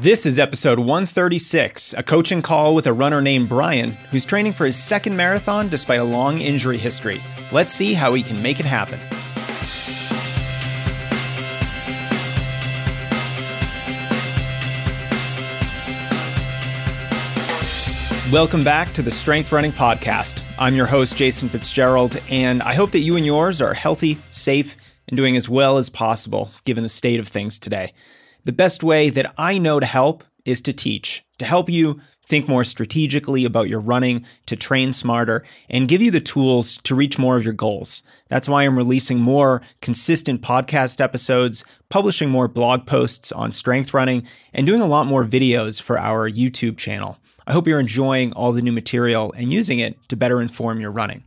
This is episode 136, a coaching call with a runner named Brian, who's training for his second marathon despite a long injury history. Let's see how he can make it happen. Welcome back to the Strength Running Podcast. I'm your host, Jason Fitzgerald, and I hope that you and yours are healthy, safe, and doing as well as possible given the state of things today. The best way that I know to help is to teach, to help you think more strategically about your running, to train smarter, and give you the tools to reach more of your goals. That's why I'm releasing more consistent podcast episodes, publishing more blog posts on strength running, and doing a lot more videos for our YouTube channel. I hope you're enjoying all the new material and using it to better inform your running.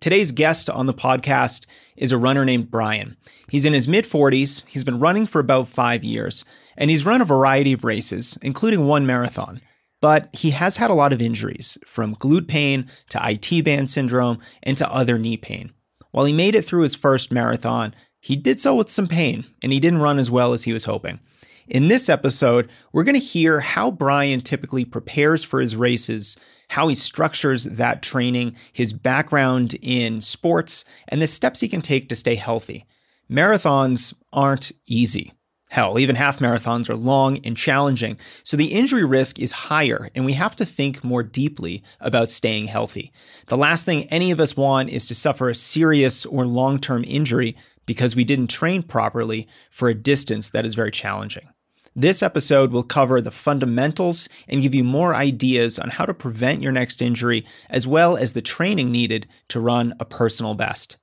Today's guest on the podcast is a runner named Brian. He's in his mid 40s, he's been running for about five years, and he's run a variety of races, including one marathon. But he has had a lot of injuries, from glute pain to IT band syndrome and to other knee pain. While he made it through his first marathon, he did so with some pain, and he didn't run as well as he was hoping. In this episode, we're going to hear how Brian typically prepares for his races, how he structures that training, his background in sports, and the steps he can take to stay healthy. Marathons aren't easy. Hell, even half marathons are long and challenging, so the injury risk is higher, and we have to think more deeply about staying healthy. The last thing any of us want is to suffer a serious or long term injury because we didn't train properly for a distance that is very challenging. This episode will cover the fundamentals and give you more ideas on how to prevent your next injury, as well as the training needed to run a personal best.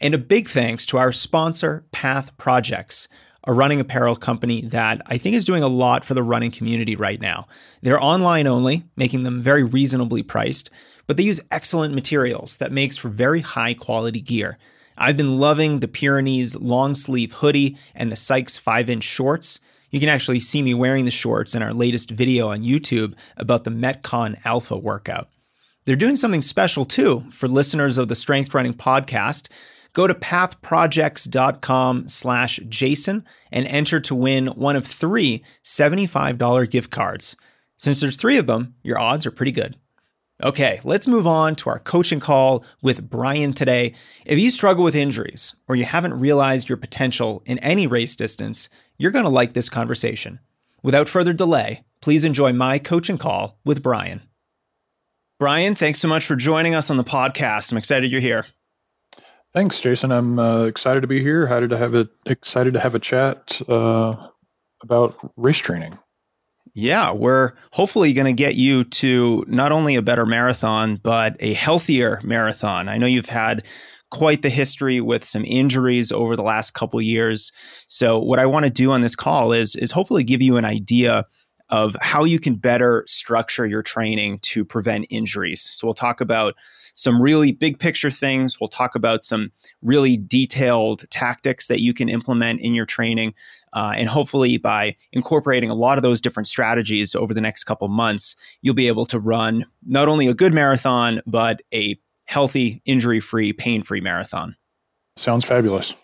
And a big thanks to our sponsor, Path Projects, a running apparel company that I think is doing a lot for the running community right now. They're online only, making them very reasonably priced, but they use excellent materials that makes for very high quality gear. I've been loving the Pyrenees long sleeve hoodie and the Sykes 5 inch shorts. You can actually see me wearing the shorts in our latest video on YouTube about the Metcon Alpha workout. They're doing something special too for listeners of the Strength Running podcast. Go to pathprojects.com slash Jason and enter to win one of three $75 gift cards. Since there's three of them, your odds are pretty good. Okay, let's move on to our coaching call with Brian today. If you struggle with injuries or you haven't realized your potential in any race distance, you're going to like this conversation. Without further delay, please enjoy my coaching call with Brian. Brian, thanks so much for joining us on the podcast. I'm excited you're here. Thanks, Jason. I'm uh, excited to be here. Excited to have a excited to have a chat uh, about race training. Yeah, we're hopefully going to get you to not only a better marathon, but a healthier marathon. I know you've had quite the history with some injuries over the last couple years. So what I want to do on this call is is hopefully give you an idea of how you can better structure your training to prevent injuries. So we'll talk about some really big picture things. We'll talk about some really detailed tactics that you can implement in your training. Uh, and hopefully, by incorporating a lot of those different strategies over the next couple months, you'll be able to run not only a good marathon, but a healthy, injury free, pain free marathon. Sounds fabulous.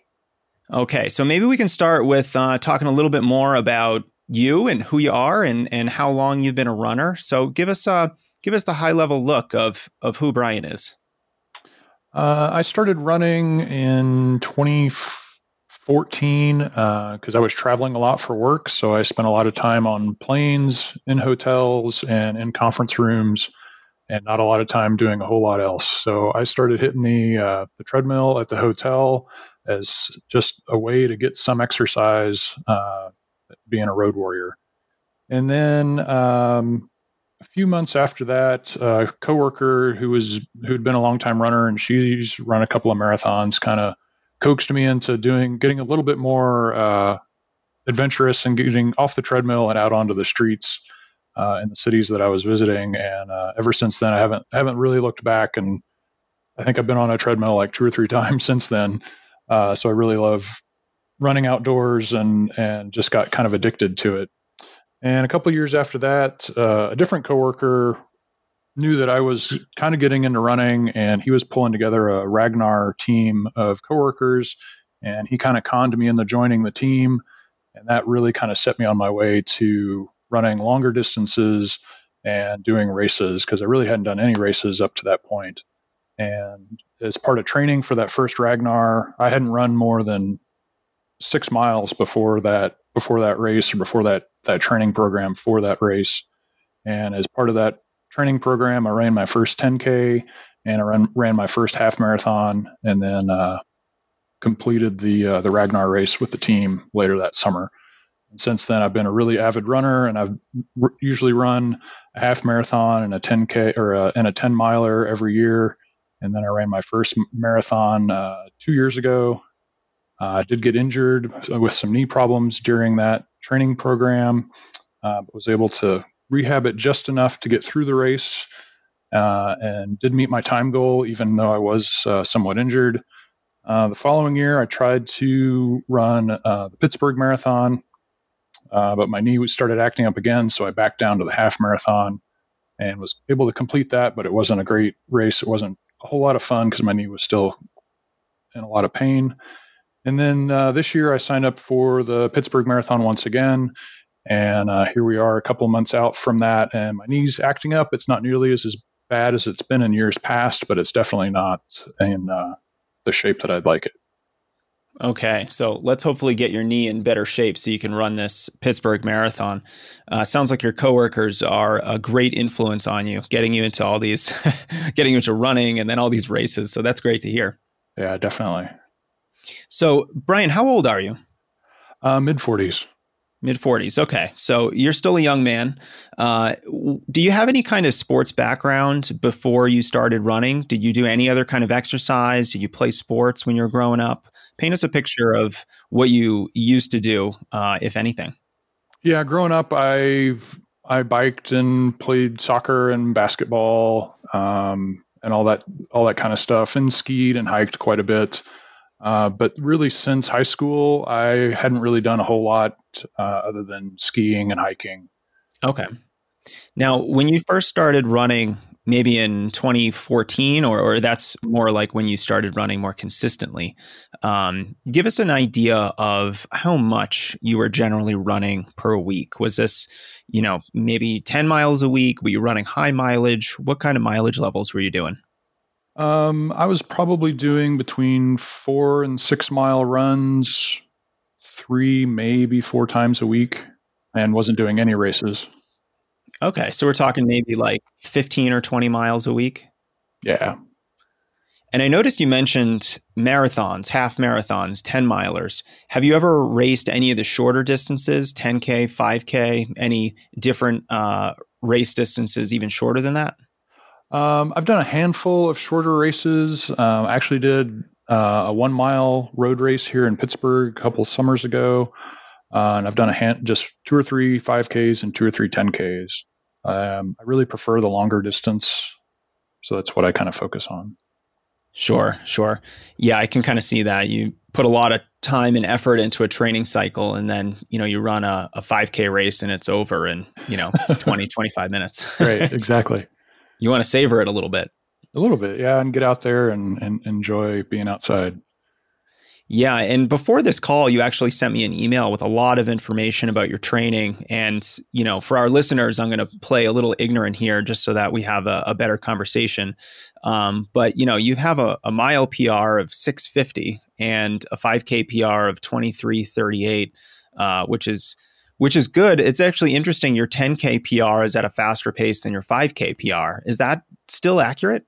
Okay, so maybe we can start with uh, talking a little bit more about you and who you are and and how long you've been a runner. So give us a give us the high level look of of who Brian is. Uh, I started running in 2014 because uh, I was traveling a lot for work. So I spent a lot of time on planes, in hotels, and in conference rooms and not a lot of time doing a whole lot else. So I started hitting the uh, the treadmill at the hotel as just a way to get some exercise, uh, being a road warrior. And then um, a few months after that, a coworker who was who'd been a long time runner and she's run a couple of marathons, kind of coaxed me into doing getting a little bit more uh, adventurous and getting off the treadmill and out onto the streets uh, in the cities that I was visiting. And uh, ever since then, I haven't haven't really looked back. And I think I've been on a treadmill like two or three times since then. Uh, so I really love running outdoors and and just got kind of addicted to it. And a couple years after that, uh, a different coworker knew that I was kind of getting into running, and he was pulling together a Ragnar team of coworkers, and he kind of conned me into joining the team, and that really kind of set me on my way to running longer distances and doing races because I really hadn't done any races up to that point. And as part of training for that first Ragnar, I hadn't run more than six miles before that before that race or before that that training program for that race. And as part of that training program, I ran my first 10k and I ran, ran my first half marathon, and then uh, completed the uh, the Ragnar race with the team later that summer. And since then, I've been a really avid runner, and I've r- usually run a half marathon and a 10k or a, and a 10 miler every year. And then I ran my first marathon uh, two years ago. Uh, I did get injured with some knee problems during that training program, uh, was able to rehab it just enough to get through the race uh, and did meet my time goal, even though I was uh, somewhat injured. Uh, the following year, I tried to run uh, the Pittsburgh Marathon, uh, but my knee started acting up again, so I backed down to the half marathon and was able to complete that. But it wasn't a great race. It wasn't a whole lot of fun because my knee was still in a lot of pain. And then uh, this year, I signed up for the Pittsburgh Marathon once again. And uh, here we are a couple of months out from that, and my knee's acting up. It's not nearly as, as bad as it's been in years past, but it's definitely not in uh, the shape that I'd like it. Okay, so let's hopefully get your knee in better shape so you can run this Pittsburgh Marathon. Uh, sounds like your coworkers are a great influence on you, getting you into all these, getting you into running, and then all these races. So that's great to hear. Yeah, definitely. So, Brian, how old are you? Uh, Mid forties. Mid 40s. Okay. So you're still a young man. Uh, do you have any kind of sports background before you started running? Did you do any other kind of exercise? Did you play sports when you were growing up? Paint us a picture of what you used to do, uh, if anything. Yeah, growing up, I I biked and played soccer and basketball um, and all that all that kind of stuff, and skied and hiked quite a bit. Uh, but really, since high school, I hadn't really done a whole lot uh, other than skiing and hiking. Okay. Now, when you first started running, maybe in 2014, or, or that's more like when you started running more consistently, um, give us an idea of how much you were generally running per week. Was this, you know, maybe 10 miles a week? Were you running high mileage? What kind of mileage levels were you doing? Um, I was probably doing between four and six mile runs, three, maybe four times a week, and wasn't doing any races. Okay. So we're talking maybe like 15 or 20 miles a week? Yeah. And I noticed you mentioned marathons, half marathons, 10 milers. Have you ever raced any of the shorter distances, 10K, 5K, any different uh, race distances even shorter than that? Um, I've done a handful of shorter races. Um, I actually did uh, a one mile road race here in Pittsburgh a couple summers ago. Uh, and I've done a hand, just two or three 5Ks and two or three 10Ks. Um, I really prefer the longer distance. So that's what I kind of focus on. Sure, sure. Yeah, I can kind of see that. You put a lot of time and effort into a training cycle and then, you know, you run a, a 5K race and it's over in, you know, 20, 25 minutes. right, exactly you want to savor it a little bit. A little bit, yeah, and get out there and, and enjoy being outside. Yeah. And before this call, you actually sent me an email with a lot of information about your training. And, you know, for our listeners, I'm going to play a little ignorant here just so that we have a, a better conversation. Um, but, you know, you have a, a, mile PR of 650 and a 5K PR of 2338, uh, which is which is good. It's actually interesting. Your 10K PR is at a faster pace than your 5K PR. Is that still accurate?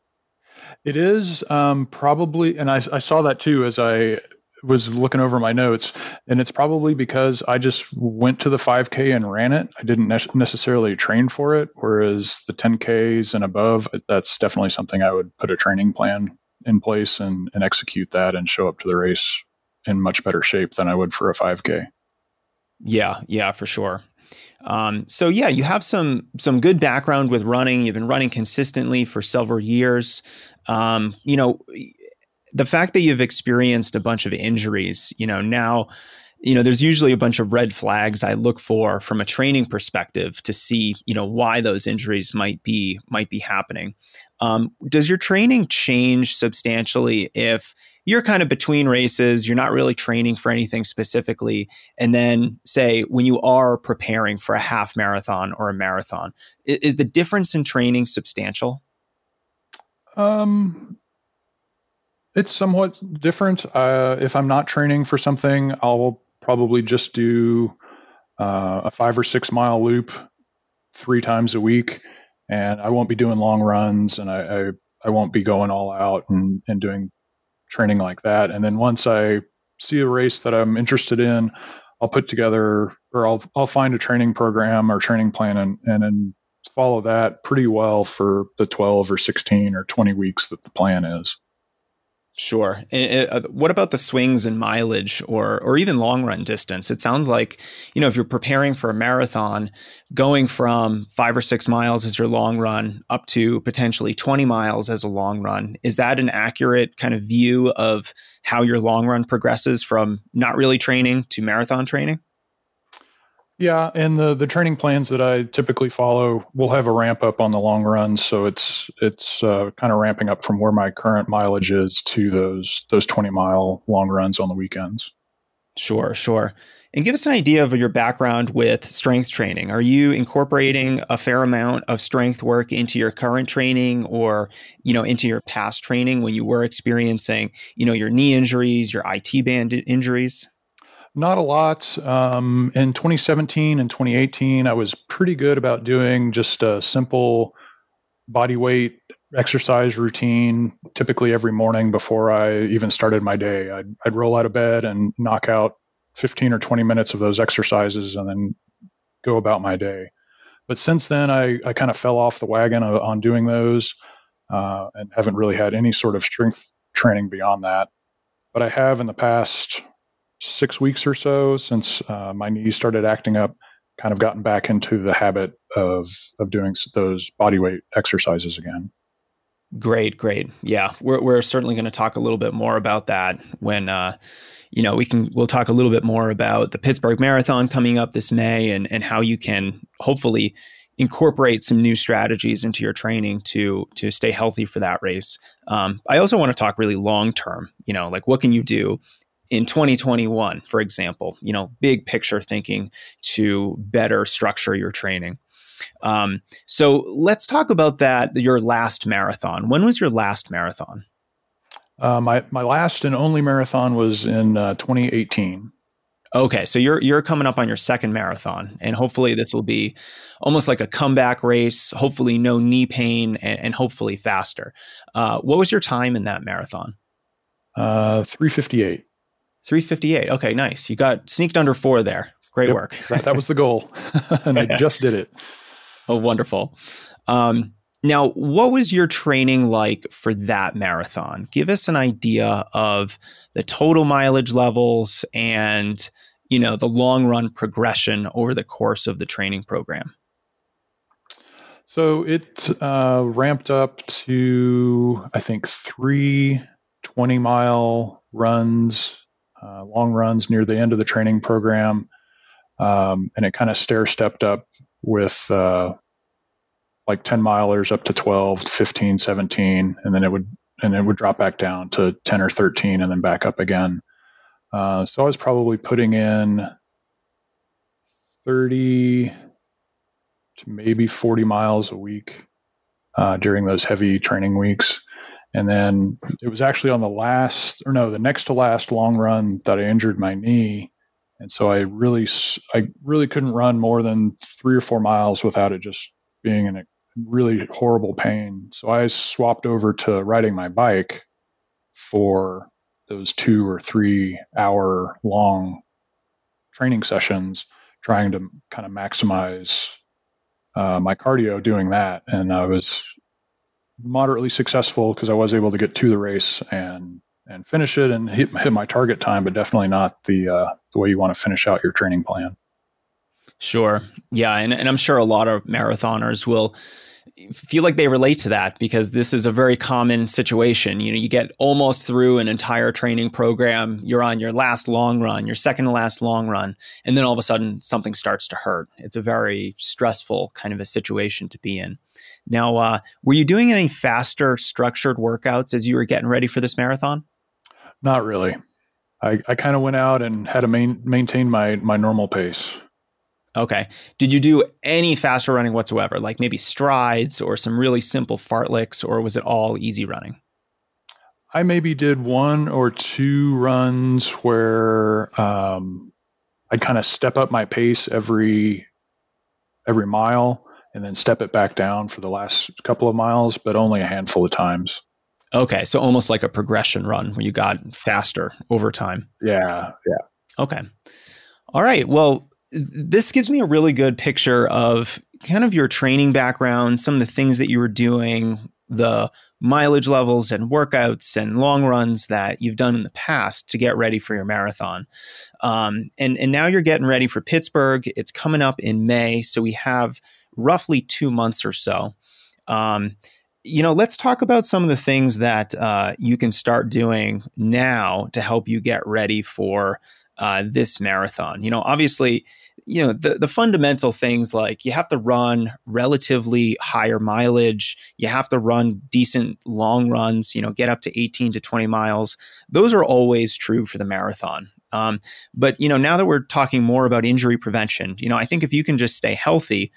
It is um, probably, and I, I, saw that too as I was looking over my notes, and it's probably because I just went to the 5K and ran it. I didn't ne- necessarily train for it, whereas the 10Ks and above, that's definitely something I would put a training plan in place and, and execute that and show up to the race in much better shape than I would for a 5K. Yeah, yeah, for sure. Um, so yeah, you have some some good background with running. You've been running consistently for several years. Um, you know, the fact that you've experienced a bunch of injuries, you know, now, you know, there's usually a bunch of red flags I look for from a training perspective to see, you know, why those injuries might be might be happening. Um, does your training change substantially if you're kind of between races, you're not really training for anything specifically. And then, say, when you are preparing for a half marathon or a marathon, is, is the difference in training substantial? Um, it's somewhat different. Uh, if I'm not training for something, I'll probably just do uh, a five or six mile loop three times a week, and I won't be doing long runs, and I I, I won't be going all out and, and doing training like that. And then once I see a race that I'm interested in, I'll put together or I'll I'll find a training program or training plan and and, and follow that pretty well for the 12 or 16 or 20 weeks that the plan is. Sure. And, uh, what about the swings in mileage or or even long run distance? It sounds like, you know, if you're preparing for a marathon, going from 5 or 6 miles as your long run up to potentially 20 miles as a long run, is that an accurate kind of view of how your long run progresses from not really training to marathon training? Yeah, and the the training plans that I typically follow will have a ramp up on the long runs, so it's it's uh, kind of ramping up from where my current mileage is to those those 20 mile long runs on the weekends. Sure, sure. And give us an idea of your background with strength training. Are you incorporating a fair amount of strength work into your current training or, you know, into your past training when you were experiencing, you know, your knee injuries, your IT band injuries? Not a lot. Um, in 2017 and 2018, I was pretty good about doing just a simple body weight exercise routine, typically every morning before I even started my day. I'd, I'd roll out of bed and knock out 15 or 20 minutes of those exercises and then go about my day. But since then, I, I kind of fell off the wagon on doing those uh, and haven't really had any sort of strength training beyond that. But I have in the past six weeks or so since uh, my knees started acting up, kind of gotten back into the habit of of doing those body weight exercises again. Great, great. Yeah, we're we're certainly going to talk a little bit more about that when uh, you know we can. We'll talk a little bit more about the Pittsburgh Marathon coming up this May and and how you can hopefully incorporate some new strategies into your training to to stay healthy for that race. Um, I also want to talk really long term. You know, like what can you do in 2021, for example, you know, big picture thinking to better structure your training. Um, so let's talk about that. Your last marathon. When was your last marathon? Uh, my my last and only marathon was in uh, 2018. Okay, so you're you're coming up on your second marathon, and hopefully this will be almost like a comeback race. Hopefully, no knee pain, and, and hopefully faster. Uh, what was your time in that marathon? Uh, 358. 358. Okay, nice. You got sneaked under four there. Great yep, work. that, that, was the goal. and I just did it. Oh, wonderful. Um, now, what was your training like for that marathon? Give us an idea of the total mileage levels and, you know, the long run progression over the course of the training program. So it uh, ramped up to, I think, three 20 mile runs uh, long runs near the end of the training program. Um, and it kind of stair stepped up with uh, like 10 milers up to 12, 15, 17, and then it would and it would drop back down to 10 or 13 and then back up again. Uh, so I was probably putting in 30 to maybe 40 miles a week uh, during those heavy training weeks. And then it was actually on the last, or no, the next to last long run that I injured my knee. And so I really, I really couldn't run more than three or four miles without it just being in a really horrible pain. So I swapped over to riding my bike for those two or three hour long training sessions, trying to kind of maximize uh, my cardio doing that. And I was moderately successful because I was able to get to the race and and finish it and hit, hit my target time, but definitely not the uh, the way you want to finish out your training plan. Sure, yeah, and and I'm sure a lot of marathoners will feel like they relate to that because this is a very common situation. You know, you get almost through an entire training program, you're on your last long run, your second to last long run, and then all of a sudden something starts to hurt. It's a very stressful kind of a situation to be in. Now, uh, were you doing any faster structured workouts as you were getting ready for this marathon? Not really. I, I kind of went out and had to main, maintain my my normal pace. Okay. Did you do any faster running whatsoever, like maybe strides or some really simple fartleks, or was it all easy running? I maybe did one or two runs where um, I kind of step up my pace every every mile and then step it back down for the last couple of miles, but only a handful of times. Okay, so almost like a progression run where you got faster over time. Yeah, yeah. Okay. All right. Well, this gives me a really good picture of kind of your training background, some of the things that you were doing, the mileage levels and workouts and long runs that you've done in the past to get ready for your marathon. Um, and, and now you're getting ready for Pittsburgh. It's coming up in May. So we have roughly two months or so. Um, you know, let's talk about some of the things that uh, you can start doing now to help you get ready for uh, this marathon. You know, obviously, you know the the fundamental things like you have to run relatively higher mileage, you have to run decent long runs. You know, get up to eighteen to twenty miles. Those are always true for the marathon. Um, but you know, now that we're talking more about injury prevention, you know, I think if you can just stay healthy,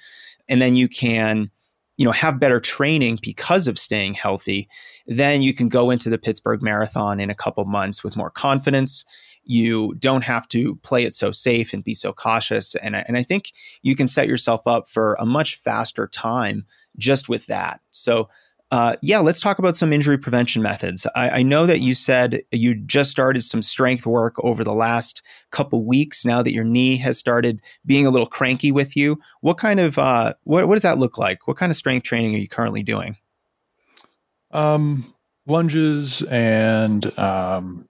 and then you can you know have better training because of staying healthy then you can go into the pittsburgh marathon in a couple months with more confidence you don't have to play it so safe and be so cautious and, and i think you can set yourself up for a much faster time just with that so uh, yeah, let's talk about some injury prevention methods. I, I, know that you said you just started some strength work over the last couple weeks. Now that your knee has started being a little cranky with you, what kind of uh, what, what does that look like? What kind of strength training are you currently doing? Um, lunges and um,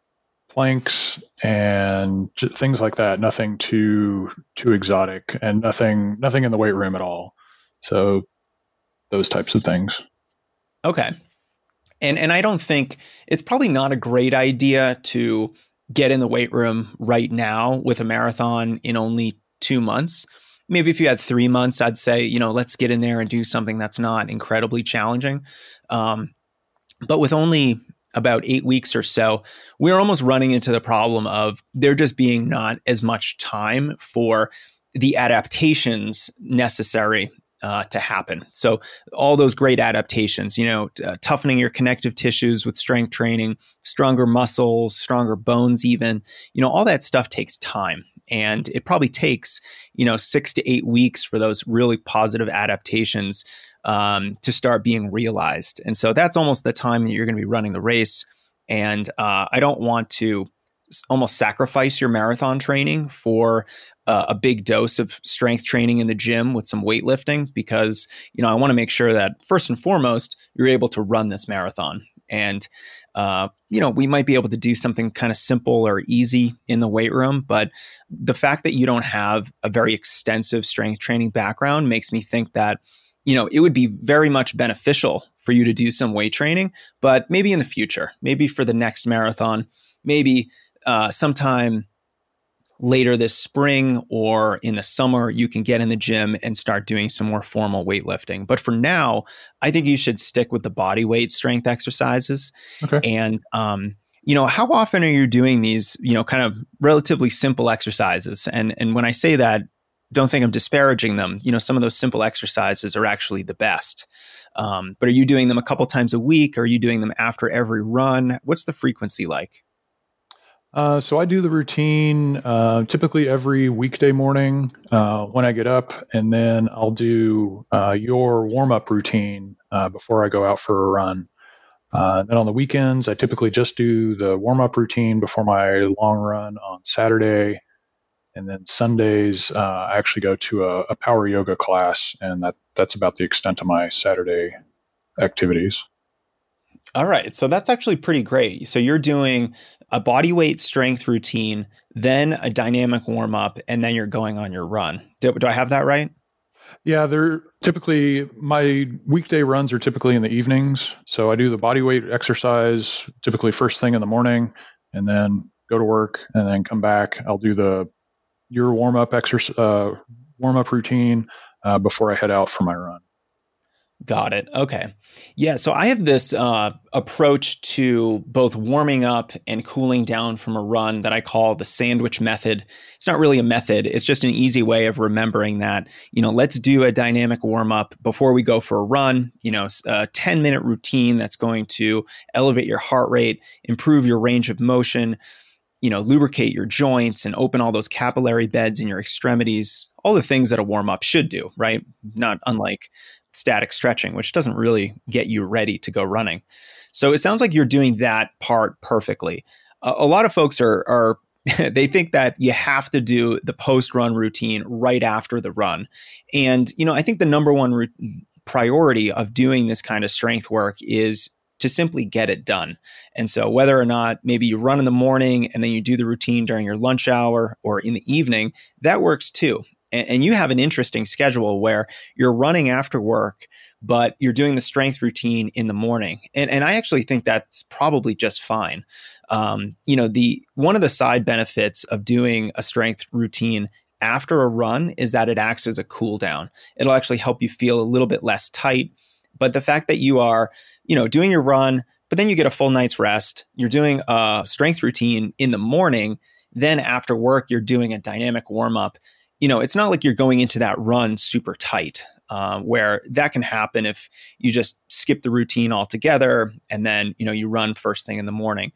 planks and things like that. Nothing too too exotic, and nothing nothing in the weight room at all. So those types of things. Okay. And and I don't think it's probably not a great idea to get in the weight room right now with a marathon in only 2 months. Maybe if you had 3 months, I'd say, you know, let's get in there and do something that's not incredibly challenging. Um, but with only about eight weeks or so, we're almost running into the problem of there just being not as much time for the adaptations necessary uh, to happen. So all those great adaptations, you know, uh, toughening your connective tissues with strength training, stronger muscles, stronger bones, even, you know, all that stuff takes time. And it probably takes, you know, six to eight weeks for those really positive adaptations um, to start being realized. And so that's almost the time that you're going to be running the race. And uh, I don't want to almost sacrifice your marathon training for uh, a big dose of strength training in the gym with some weightlifting because you know I want to make sure that first and foremost you're able to run this marathon and uh, you know we might be able to do something kind of simple or easy in the weight room but the fact that you don't have a very extensive strength training background makes me think that you know it would be very much beneficial for you to do some weight training but maybe in the future maybe for the next marathon maybe uh, sometime later this spring or in the summer, you can get in the gym and start doing some more formal weightlifting. But for now, I think you should stick with the body weight strength exercises. Okay. And, um, you know, how often are you doing these, you know, kind of relatively simple exercises? And and when I say that, don't think I'm disparaging them. You know, some of those simple exercises are actually the best. Um, but are you doing them a couple times a week? Are you doing them after every run? What's the frequency like? Uh, so I do the routine uh, typically every weekday morning uh, when I get up, and then I'll do uh, your warm up routine uh, before I go out for a run. Uh, then on the weekends, I typically just do the warm up routine before my long run on Saturday, and then Sundays uh, I actually go to a, a power yoga class, and that that's about the extent of my Saturday activities. All right. So that's actually pretty great. So you're doing a body weight strength routine, then a dynamic warm up, and then you're going on your run. Do, do I have that right? Yeah, they're typically my weekday runs are typically in the evenings. So I do the body weight exercise typically first thing in the morning and then go to work and then come back. I'll do the your warm up exercise uh, warm up routine uh, before I head out for my run. Got it. Okay. Yeah. So I have this uh, approach to both warming up and cooling down from a run that I call the sandwich method. It's not really a method, it's just an easy way of remembering that, you know, let's do a dynamic warm up before we go for a run, you know, a 10 minute routine that's going to elevate your heart rate, improve your range of motion, you know, lubricate your joints and open all those capillary beds in your extremities, all the things that a warm up should do, right? Not unlike static stretching, which doesn't really get you ready to go running. So it sounds like you're doing that part perfectly. A, a lot of folks are are they think that you have to do the post run routine right after the run. And you know, I think the number one priority of doing this kind of strength work is to simply get it done. And so, whether or not maybe you run in the morning and then you do the routine during your lunch hour or in the evening, that works too and, and you have an interesting schedule where you're running after work, but you're doing the strength routine in the morning. And, and I actually think that's probably just fine. Um, you know, the one of the side benefits of doing a strength routine after a run is that it acts as a cool down. It'll actually help you feel a little bit less tight. But the fact that you are, you know, doing your run, but then you get a full night's rest, you're doing a strength routine in the morning, then after work, you're doing a dynamic warm up you know, it's not like you're going into that run super tight, uh, where that can happen if you just skip the routine altogether and then, you know, you run first thing in the morning.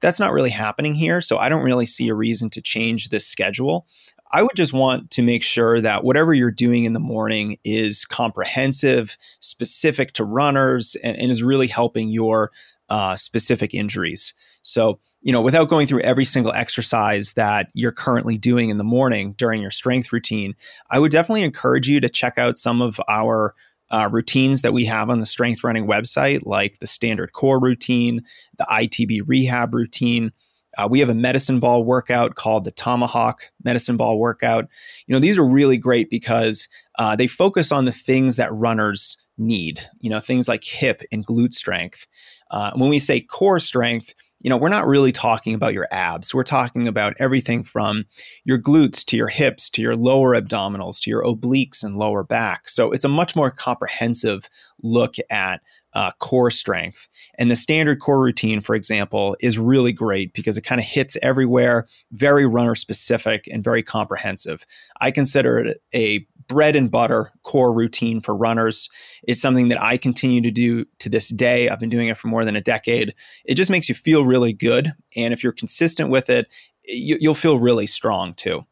That's not really happening here. So I don't really see a reason to change this schedule. I would just want to make sure that whatever you're doing in the morning is comprehensive, specific to runners, and, and is really helping your uh, specific injuries. So you know, without going through every single exercise that you're currently doing in the morning during your strength routine, I would definitely encourage you to check out some of our uh, routines that we have on the strength running website, like the standard core routine, the ITB rehab routine. Uh, we have a medicine ball workout called the Tomahawk Medicine Ball Workout. You know, these are really great because uh, they focus on the things that runners need, you know, things like hip and glute strength. Uh, when we say core strength, you know, we're not really talking about your abs. We're talking about everything from your glutes to your hips to your lower abdominals to your obliques and lower back. So it's a much more comprehensive look at uh, core strength. And the standard core routine, for example, is really great because it kind of hits everywhere, very runner specific and very comprehensive. I consider it a bread and butter core routine for runners. It's something that I continue to do to this day. I've been doing it for more than a decade. It just makes you feel really good. And if you're consistent with it, you, will feel really strong too.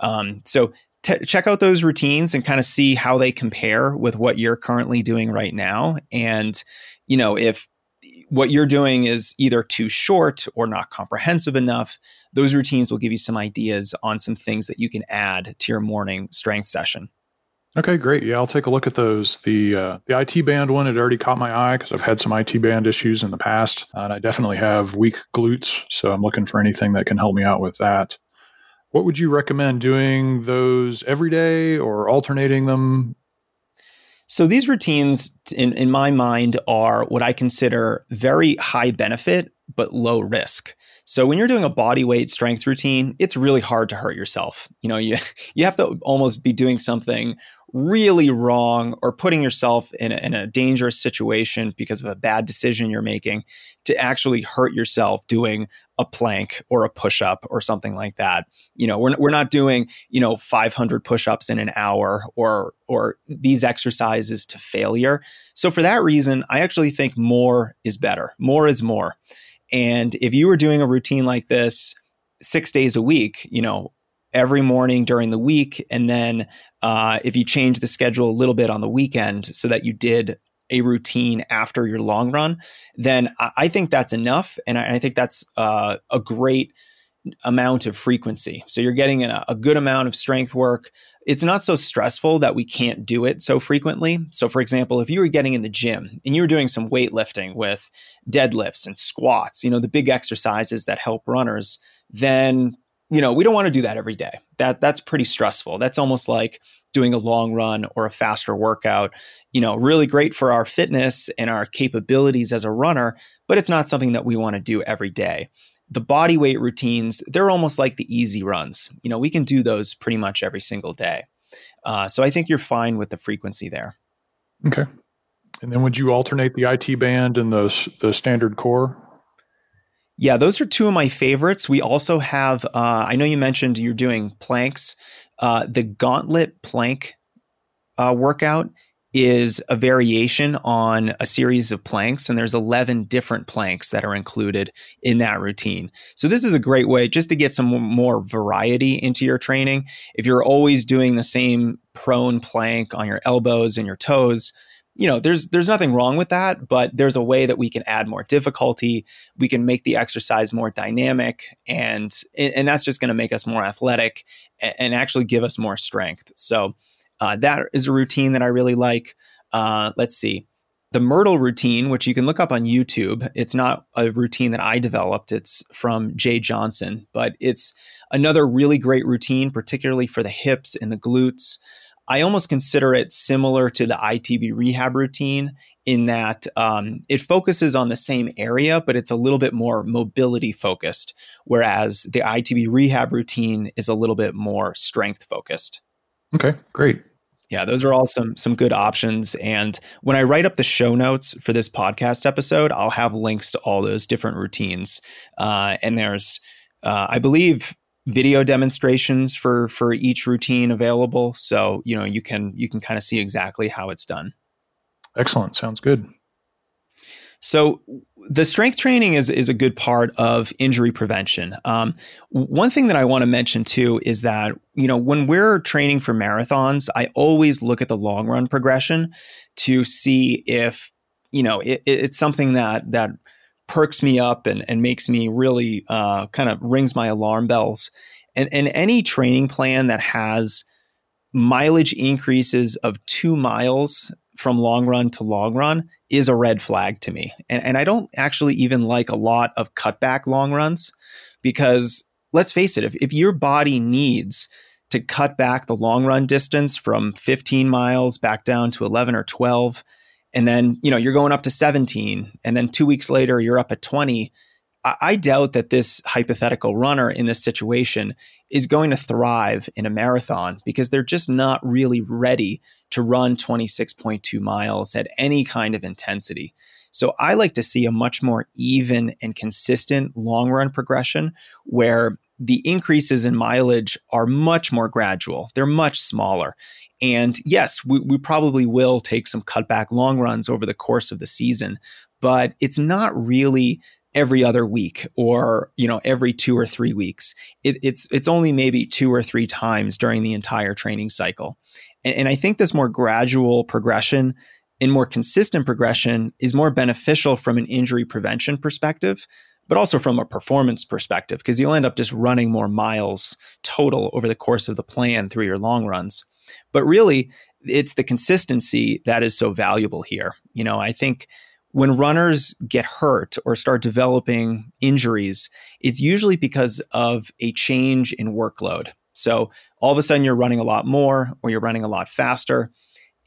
Um, so t- check out those routines and kind of see how they compare with what you're currently doing right now. And, you know, if what you're doing is either too short or not comprehensive enough, those routines will give you some ideas on some things that you can add to your morning strength session. Okay, great. Yeah, I'll take a look at those. The uh, the IT band one had already caught my eye because I've had some IT band issues in the past, and I definitely have weak glutes, so I'm looking for anything that can help me out with that. What would you recommend doing those every day or alternating them? So these routines, in, in my mind, are what I consider very high benefit but low risk. So when you're doing a body weight strength routine, it's really hard to hurt yourself. You know, you you have to almost be doing something really wrong or putting yourself in a, in a dangerous situation because of a bad decision you're making to actually hurt yourself doing a plank or a push up or something like that. You know, we're, we're not doing, you know, 500 push ups in an hour or, or these exercises to failure. So for that reason, I actually think more is better. More is more. And if you were doing a routine like this six days a week, you know, every morning during the week. And then uh, if you change the schedule a little bit on the weekend so that you did a routine after your long run, then I, think that's enough. And I, think that's uh, a great amount of frequency. So you're getting a, a good amount of strength work. It's not so stressful that we can't do it so frequently. So, for example, if you were getting in the gym and you were doing some weightlifting with deadlifts and squats, you know, the big exercises that help runners, then you know, we don't want to do that every day. That that's pretty stressful. That's almost like doing a long run or a faster workout. You know, really great for our fitness and our capabilities as a runner, but it's not something that we want to do every day. The body weight routines, they're almost like the easy runs. You know, we can do those pretty much every single day. Uh, so I think you're fine with the frequency there. Okay. And then would you alternate the IT band and the the standard core? Yeah, those are two of my favorites. We also have. Uh, I know you mentioned you're doing planks. Uh, the gauntlet plank uh, workout is a variation on a series of planks and there's 11 different planks that are included in that routine. So this is a great way just to get some more variety into your training. If you're always doing the same prone plank on your elbows and your toes, you know, there's there's nothing wrong with that, but there's a way that we can add more difficulty. We can make the exercise more dynamic, and and that's just going to make us more athletic and actually give us more strength. So uh, that is a routine that I really like. Uh, let's see. The Myrtle routine, which you can look up on YouTube, it's not a routine that I developed. It's from Jay Johnson, but it's another really great routine, particularly for the hips and the glutes. I almost consider it similar to the ITB rehab routine in that um, it focuses on the same area, but it's a little bit more mobility focused, whereas the ITB rehab routine is a little bit more strength focused. Okay, great yeah, those are all some some good options. And when I write up the show notes for this podcast episode, I'll have links to all those different routines. Uh, and there's, uh, I believe, video demonstrations for for each routine available. So you know you can you can kind of see exactly how it's done. Excellent. Sounds good. So the strength training is is a good part of injury prevention. Um, one thing that I want to mention too is that you know when we're training for marathons, I always look at the long run progression to see if you know it, it's something that that perks me up and, and makes me really uh, kind of rings my alarm bells. And, and any training plan that has mileage increases of two miles from long run to long run is a red flag to me. And, and I don't actually even like a lot of cutback long runs because let's face it, if, if your body needs to cut back the long run distance from 15 miles back down to 11 or 12, and then you know you're going up to 17, and then two weeks later you're up at 20. I, I doubt that this hypothetical runner in this situation is going to thrive in a marathon because they're just not really ready to run 26.2 miles at any kind of intensity. So I like to see a much more even and consistent long run progression where the increases in mileage are much more gradual. They're much smaller. And yes, we, we probably will take some cutback long runs over the course of the season, but it's not really every other week or you know every two or three weeks it, it's it's only maybe two or three times during the entire training cycle and, and i think this more gradual progression and more consistent progression is more beneficial from an injury prevention perspective but also from a performance perspective because you'll end up just running more miles total over the course of the plan through your long runs but really it's the consistency that is so valuable here you know i think when runners get hurt or start developing injuries, it's usually because of a change in workload. So all of a sudden you're running a lot more or you're running a lot faster.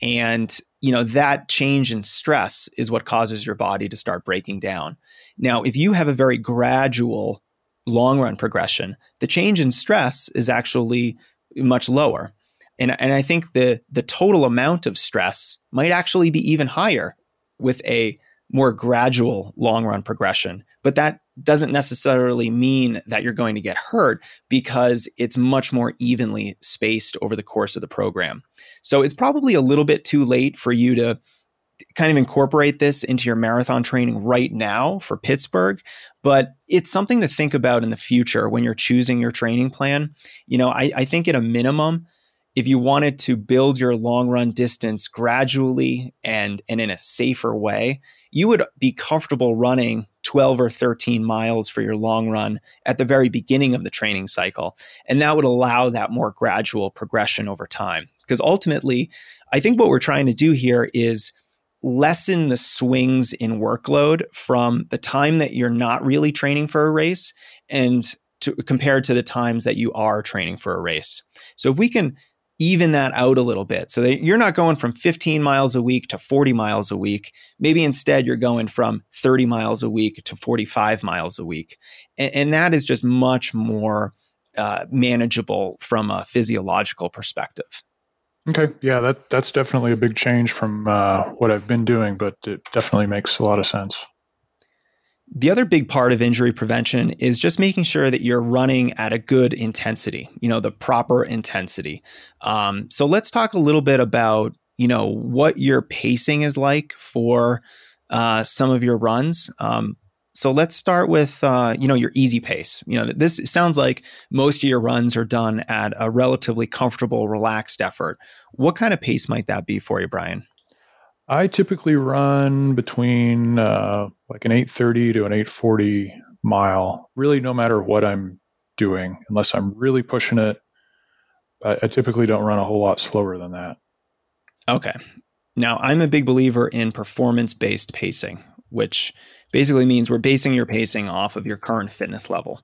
And you know that change in stress is what causes your body to start breaking down. Now, if you have a very gradual long run progression, the change in stress is actually much lower. And, and I think the the total amount of stress might actually be even higher with a more gradual long run progression. But that doesn't necessarily mean that you're going to get hurt because it's much more evenly spaced over the course of the program. So it's probably a little bit too late for you to kind of incorporate this into your marathon training right now for Pittsburgh, but it's something to think about in the future when you're choosing your training plan. You know, I, I think at a minimum, if you wanted to build your long run distance gradually and, and in a safer way, you would be comfortable running 12 or 13 miles for your long run at the very beginning of the training cycle. And that would allow that more gradual progression over time. Because ultimately, I think what we're trying to do here is lessen the swings in workload from the time that you're not really training for a race and to, compared to the times that you are training for a race. So if we can even that out a little bit so that you're not going from 15 miles a week to 40 miles a week. Maybe instead you're going from 30 miles a week to 45 miles a week. And, and that is just much more uh, manageable from a physiological perspective. Okay, yeah, that that's definitely a big change from uh, what I've been doing, but it definitely makes a lot of sense. The other big part of injury prevention is just making sure that you're running at a good intensity, you know, the proper intensity. Um, so let's talk a little bit about, you know, what your pacing is like for uh, some of your runs. Um, so let's start with uh, you know your easy pace. You know this sounds like most of your runs are done at a relatively comfortable, relaxed effort. What kind of pace might that be for you, Brian? I typically run between uh, like an 8:30 to an 8:40 mile. Really, no matter what I'm doing, unless I'm really pushing it. I, I typically don't run a whole lot slower than that. Okay. Now, I'm a big believer in performance based pacing, which basically means we're basing your pacing off of your current fitness level.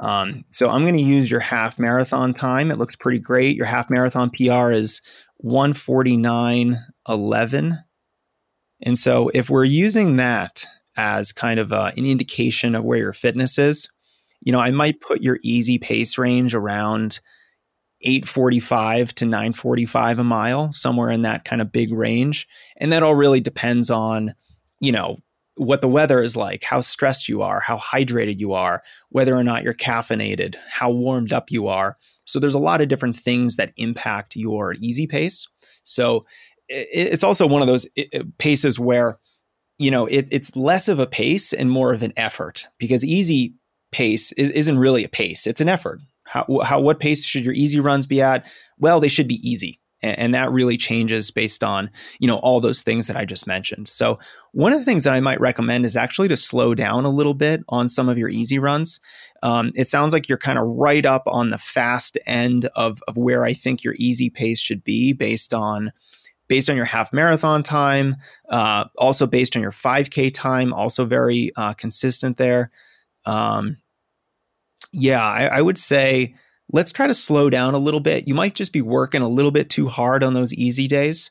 Um, so I'm going to use your half marathon time. It looks pretty great. Your half marathon PR is 149.11. And so if we're using that as kind of uh, an indication of where your fitness is, you know, I might put your easy pace range around 845 to 945 a mile, somewhere in that kind of big range. And that all really depends on, you know, what the weather is like, how stressed you are, how hydrated you are, whether or not you're caffeinated, how warmed up you are. So there's a lot of different things that impact your easy pace. So it's also one of those paces where you know it, it's less of a pace and more of an effort because easy pace is, not really a pace; it's an effort. How, how what pace should your easy runs be at? Well, they should be easy and, and that really changes based on you know all those things that i just mentioned. So one of the things that i might recommend is actually to slow down a little bit on some of your easy runs. Um, it sounds like you're kind of right up on the fast end of, of where i think your easy pace should be based on based on your half marathon time uh, also based on your 5k time also very uh, consistent there. Um, yeah I, I would say let's try to slow down a little bit. You might just be working a little bit too hard on those easy days.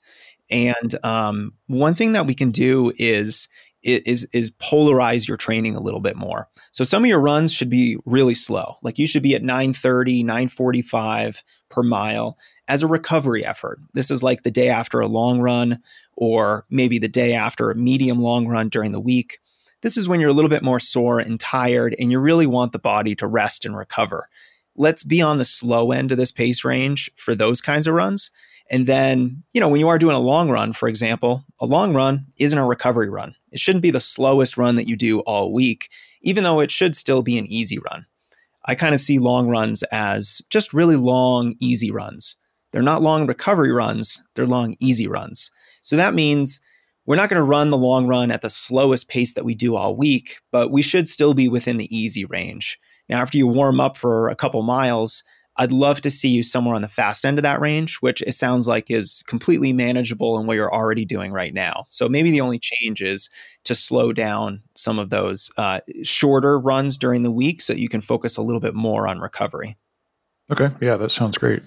And um, one thing that we can do is is is polarize your training a little bit more. So some of your runs should be really slow. Like you should be at 930, 945 per mile as a recovery effort. This is like the day after a long run or maybe the day after a medium long run during the week. This is when you're a little bit more sore and tired and you really want the body to rest and recover let's be on the slow end of this pace range for those kinds of runs. And then, you know, when you are doing a long run, for example, a long run isn't a recovery run. It shouldn't be the slowest run that you do all week, even though it should still be an easy run. I kind of see long runs as just really long, easy runs. They're not long recovery runs, they're long, easy runs. So that means we're not going to run the long run at the slowest pace that we do all week, but we should still be within the easy range. Now, after you warm up for a couple miles, I'd love to see you somewhere on the fast end of that range, which it sounds like is completely manageable in what you're already doing right now. So maybe the only change is to slow down some of those uh, shorter runs during the week so that you can focus a little bit more on recovery. Okay. Yeah, that sounds great.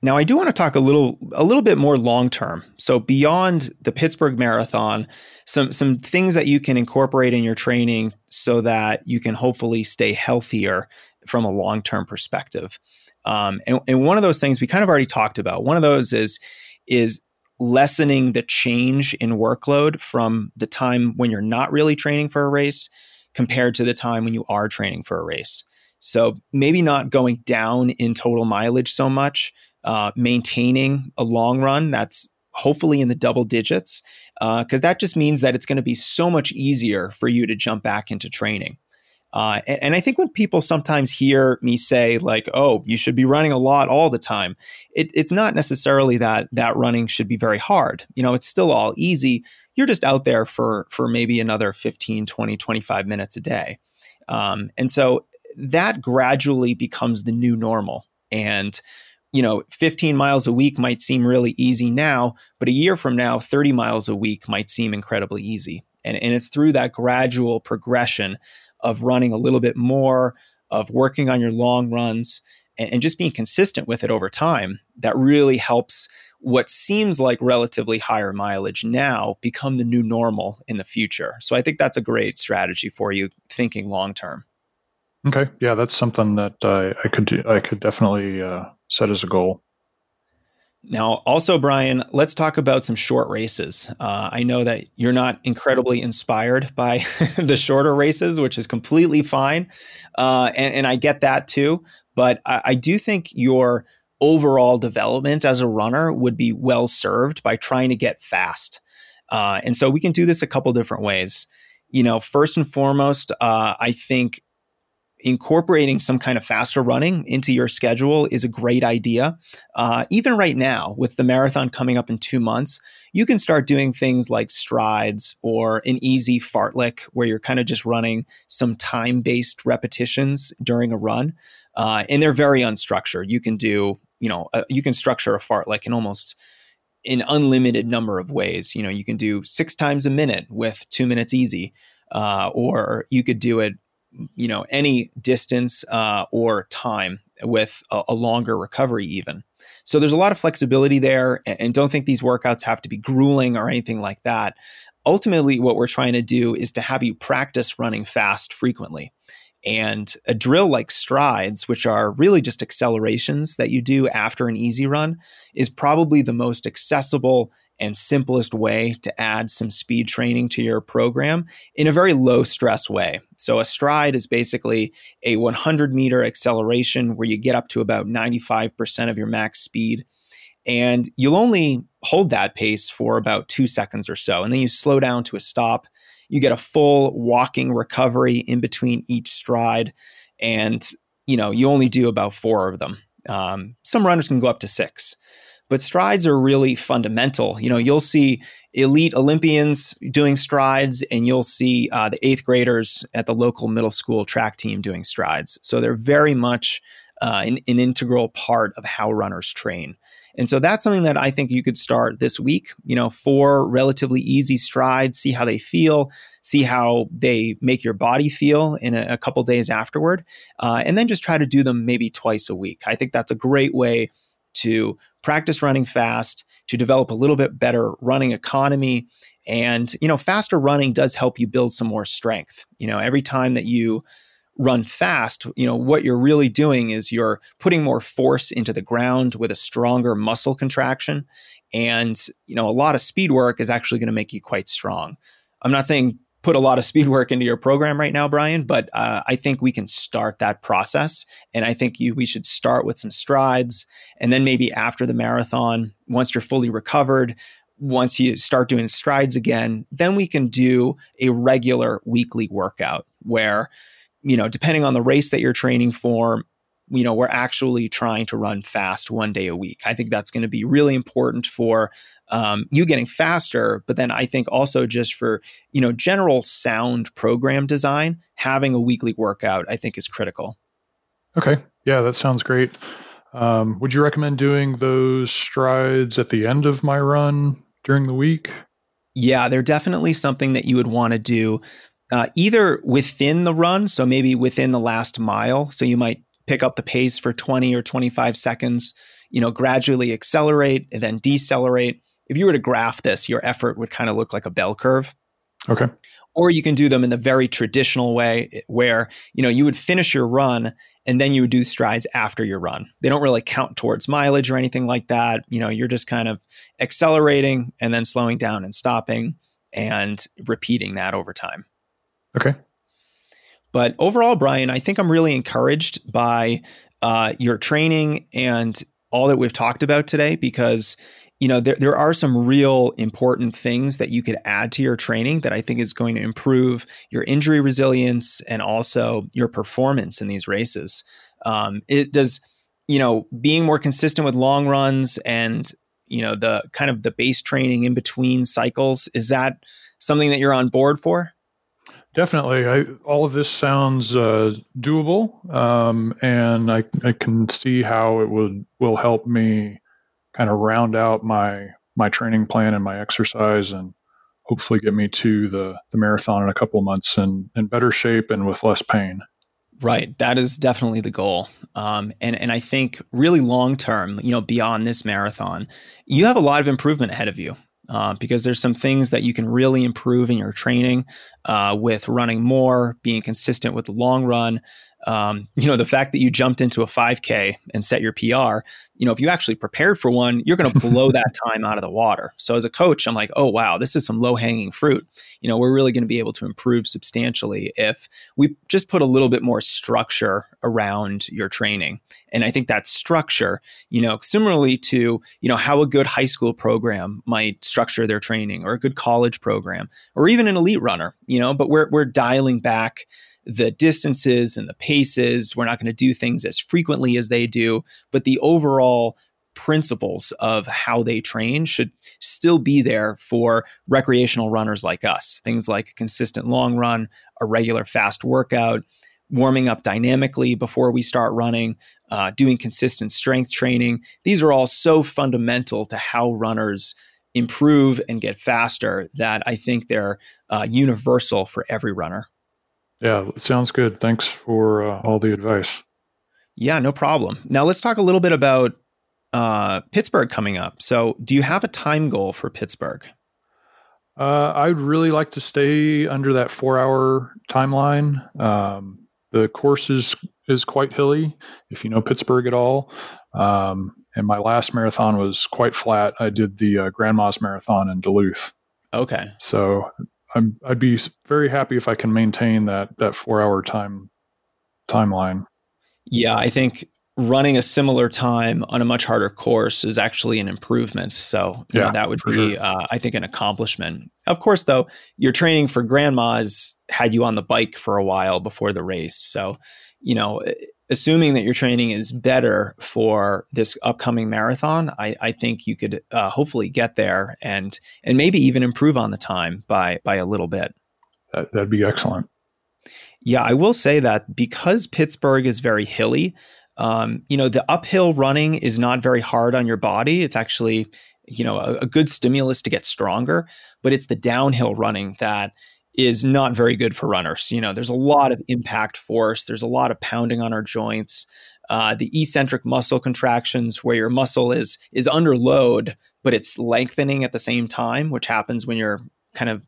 Now, I do want to talk a little a little bit more long term. So beyond the Pittsburgh Marathon, some some things that you can incorporate in your training so that you can hopefully stay healthier from a long term perspective. Um, and, and one of those things we kind of already talked about. One of those is is lessening the change in workload from the time when you're not really training for a race compared to the time when you are training for a race. So maybe not going down in total mileage so much, uh, maintaining a long run that's hopefully in the double digits, because uh, that just means that it's going to be so much easier for you to jump back into training. Uh, and, and, I think when people sometimes hear me say like, "Oh, you should be running a lot all the time," it, it's not necessarily that that running should be very hard. You know, it's still all easy. You're just out there for for maybe another 15, 20, 25 minutes a day. Um, and so that gradually becomes the new normal. And you know, 15 miles a week might seem really easy now, but a year from now, 30 miles a week might seem incredibly easy. And, and it's through that gradual progression of running a little bit more, of working on your long runs, and, and just being consistent with it over time that really helps what seems like relatively higher mileage now become the new normal in the future. So I think that's a great strategy for you thinking long term. Okay, yeah, that's something that I, I could do, I could definitely uh, set as a goal. Now, also, Brian, let's talk about some short races. Uh, I know that you're not incredibly inspired by the shorter races, which is completely fine. Uh, and, and, I get that too. But I, I do think your overall development as a runner would be well served by trying to get fast. Uh, and so we can do this a couple different ways. You know, first and foremost, uh, I think incorporating some kind of faster running into your schedule is a great idea. Uh, even right now, with the marathon coming up in two months, you can start doing things like strides or an easy fartlek, where you're kind of just running some time based repetitions during a run. Uh, and they're very unstructured. You can do, you know, uh, you can structure a fartlek in almost an unlimited number of ways. You know, you can do six times a minute with two minutes easy, uh, or you could do it you know any distance uh, or time with a, a, longer recovery even. So there's a lot of flexibility there and, and don't think these workouts have to be grueling or anything like that. Ultimately what we're trying to do is to have you practice running fast frequently. And a drill like strides, which are really just accelerations that you do after an easy run, is probably the most accessible and simplest way to add some speed training to your program in a very low stress way. So, a stride is basically a 100 meter acceleration where you get up to about 95% of your max speed. And you'll only hold that pace for about two seconds or so. And then you slow down to a stop. You get a full walking recovery in between each stride. And, you know, you only do about four of them. Um, some runners can go up to six but strides are really fundamental. You know, you'll see elite Olympians doing strides, and you'll see uh, the eighth graders at the local middle school track team doing strides. So they're very much uh, an, an integral part of how runners train. And so that's something that I think you could start this week, you know, four relatively easy strides, see how they feel, see how they make your body feel in a, a couple days afterward, uh, and then just try to do them maybe twice a week. I think that's a great way to practice running fast, to develop a little bit better running economy. And, you know, faster running does help you build some more strength. You know, every time that you run fast, you know, what you're really doing is you're putting more force into the ground with a stronger muscle contraction. And, you know, a lot of speed work is actually going to make you quite strong. I'm not saying put a lot of speed work into your program right now, Brian, but uh, I think we can start that process. And I think you, we should start with some strides. And then maybe after the marathon, once you're fully recovered, once you start doing strides again, then we can do a regular weekly workout where, you know, depending on the race that you're training for, you know, we're actually trying to run fast one day a week. I think that's going to be really important for um, you getting faster, but then I think also just for, you know, general sound program design, having a weekly workout, I think is critical. Okay. Yeah, that sounds great. Um, would you recommend doing those strides at the end of my run during the week? Yeah, they're definitely something that you would want to do uh, either within the run, so maybe within the last mile. So you might pick up the pace for 20 or 25 seconds, you know, gradually accelerate and then decelerate. If you were to graph this, your effort would kind of look like a bell curve. Okay. Or you can do them in the very traditional way eh, where, you know, you would finish your run and then you would do strides after your run. They don't really count towards mileage or anything like that. You know, you're just kind of accelerating and then slowing down and stopping and repeating that over time. Okay. But overall, Brian, I think I'm really encouraged by uh, your training and all that we've talked about today because you know there, there are some real important things that you could add to your training that i think is going to improve your injury resilience and also your performance in these races. Um, it does you know being more consistent with long runs and you know the kind of the base training in between cycles is that something that you're on board for Definitely. I, all of this sounds uh, doable, um, and I, I can see how it would will help me kind of round out my my training plan and my exercise, and hopefully get me to the the marathon in a couple months and in better shape and with less pain. Right. That is definitely the goal. Um, and, and I think really long term, you know, beyond this marathon, you have a lot of improvement ahead of you uh, because there's some things that you can really improve in your training uh, with running more, being consistent with the long run, um, you know, the fact that you jumped into a 5K and set your PR, you know, if you actually prepared for one, you're going to blow that time out of the water. So as a coach, I'm like, oh, wow, this is some low hanging fruit. You know, we're really going to be able to improve substantially if we just put a little bit more structure around your training. And I think that structure, you know, similarly to, you know, how a good high school program might structure their training or a good college program or even an elite runner, you know, but we're, we're dialing back the distances and the paces. We're not going to do things as frequently as they do, but the overall principles of how they train should still be there for recreational runners like us. Things like a consistent long run, a regular fast workout, warming up dynamically before we start running, uh, doing consistent strength training. These are all so fundamental to how runners improve and get faster that I think they're uh, universal for every runner. Yeah, it sounds good. Thanks for uh, all the advice. Yeah, no problem. Now let's talk a little bit about uh, Pittsburgh coming up. So, do you have a time goal for Pittsburgh? Uh, I'd really like to stay under that four-hour timeline. Um, the course is is quite hilly, if you know Pittsburgh at all. Um, and my last marathon was quite flat. I did the uh, Grandma's Marathon in Duluth. Okay. So I'm I'd be very happy if I can maintain that that four hour time timeline. Yeah, I think running a similar time on a much harder course is actually an improvement. So yeah, know, that would be, sure. uh, I think, an accomplishment. Of course, though, your training for Grandma's had you on the bike for a while before the race. So, you know, assuming that your training is better for this upcoming marathon, I, I think you could uh, hopefully get there and and maybe even improve on the time by by a little bit. That, that'd be excellent. Yeah, I will say that because Pittsburgh is very hilly, um, you know, the uphill running is not very hard on your body. It's actually, you know, a, a good stimulus to get stronger, but it's the downhill running that is not very good for runners. You know, there's a lot of impact force, there's a lot of pounding on our joints. Uh, the eccentric muscle contractions, where your muscle is is under load, but it's lengthening at the same time, which happens when you're kind of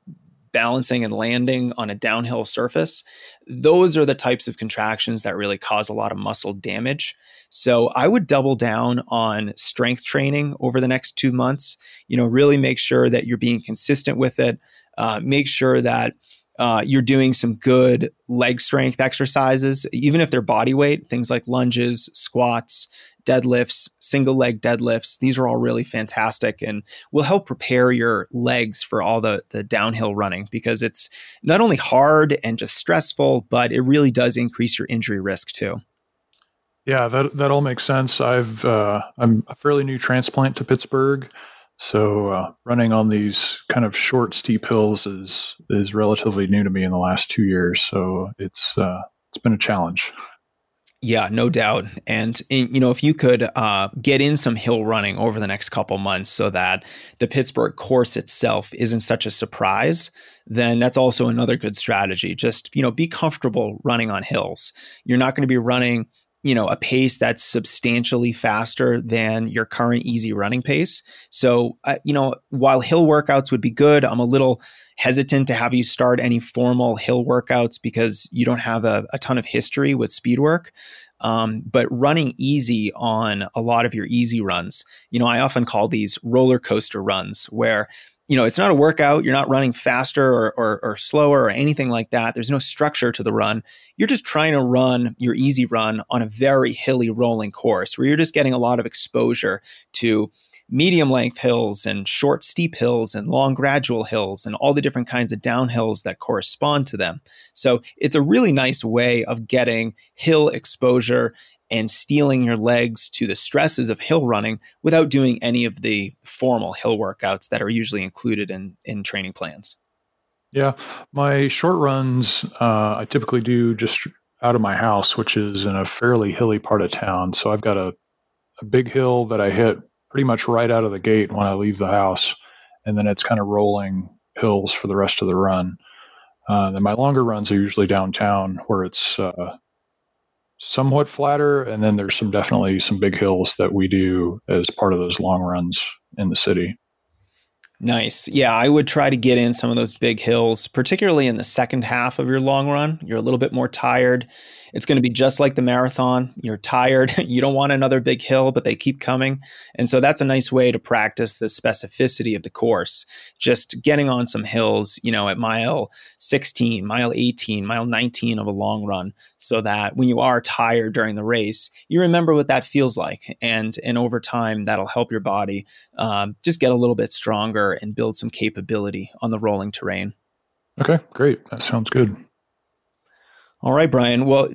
balancing and landing on a downhill surface. Those are the types of contractions that really cause a lot of muscle damage. So I would double down on strength training over the next two months. You know, really make sure that you're being consistent with it. Uh, make sure that uh, you're doing some good leg strength exercises, even if they're body weight, things like lunges, squats, deadlifts, single leg deadlifts. These are all really fantastic and will help prepare your legs for all the, the downhill running because it's not only hard and just stressful, but it really does increase your injury risk too. Yeah, that that all makes sense. I've uh, I'm a fairly new transplant to Pittsburgh, so uh, running on these kind of short, steep hills is is relatively new to me in the last two years. So it's uh, it's been a challenge. Yeah, no doubt. And you know, if you could uh, get in some hill running over the next couple months, so that the Pittsburgh course itself isn't such a surprise, then that's also another good strategy. Just you know, be comfortable running on hills. You're not going to be running you know a pace that's substantially faster than your current easy running pace. So uh, you know while hill workouts would be good i'm a little hesitant to have you start any formal hill workouts because you don't have a, a ton of history with speed work. Um, but running easy on a lot of your easy runs you know i often call these roller coaster runs where you know, it's not a workout. You're not running faster or, or, or, slower or anything like that. There's no structure to the run. You're just trying to run your easy run on a very hilly rolling course where you're just getting a lot of exposure to medium length hills and short steep hills and long gradual hills and all the different kinds of downhills that correspond to them. So it's a really nice way of getting hill exposure and steeling your legs to the stresses of hill running without doing any of the formal hill workouts that are usually included in, in training plans. Yeah, my short runs uh, I typically do just out of my house, which is in a fairly hilly part of town. So I've got a, a big hill that I hit pretty much right out of the gate when I leave the house, and then it's kind of rolling hills for the rest of the run. Uh, then my longer runs are usually downtown, where it's uh, somewhat flatter, and then there's some definitely some big hills that we do as part of those long runs in the city. Nice. Yeah, I would try to get in some of those big hills, particularly in the second half of your long run. You're a little bit more tired. It's going to be just like the marathon. You're tired. You don't want another big hill, but they keep coming. And so that's a nice way to practice the specificity of the course. Just getting on some hills, you know, at mile 16, mile 18, mile 19 of a long run, so that when you are tired during the race, you remember what that feels like. And, and over time, that'll help your body um, just get a little bit stronger and build some capability on the rolling terrain. Okay, great. That sounds good. All right, Brian. Well,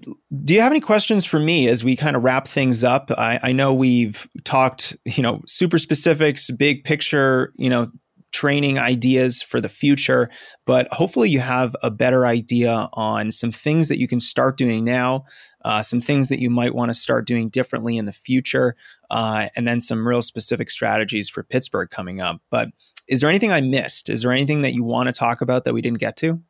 do you have any questions for me as we kind of wrap things up? I, I know we've talked, you know, super specifics, big picture, you know, training ideas for the future, but hopefully you have a better idea on some things that you can start doing now, uh, some things that you might want to start doing differently in the future, uh, and then some real specific strategies for Pittsburgh coming up. But is there anything I missed? Is there anything that you want to talk about that we didn't get to?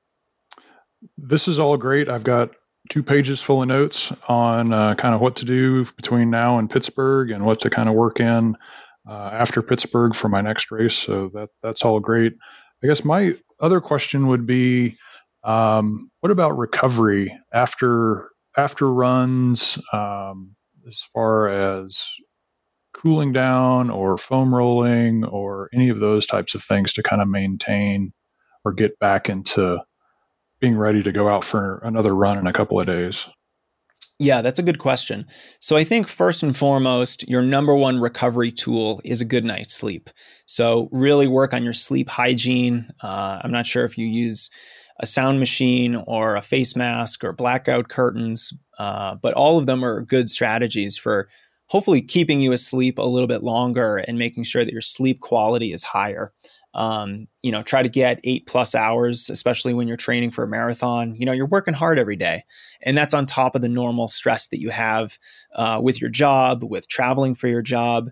This is all great. I've got two pages full of notes on uh, kind of what to do between now and Pittsburgh and what to kind of work in uh, after Pittsburgh for my next race. So that that's all great. I guess my other question would be, um, what about recovery after after runs? Um, as far as cooling down or foam rolling or any of those types of things to kind of maintain or get back into being ready to go out for another run in a couple of days? Yeah, that's a good question. So I think first and foremost, your number one recovery tool is a good night's sleep. So really work on your sleep hygiene. Uh, I'm not sure if you use a sound machine or a face mask or blackout curtains, uh, but all of them are good strategies for hopefully keeping you asleep a little bit longer and making sure that your sleep quality is higher. Um, you know, try to get eight plus hours, especially when you're training for a marathon. You know, you're working hard every day, and that's on top of the normal stress that you have uh, with your job, with traveling for your job,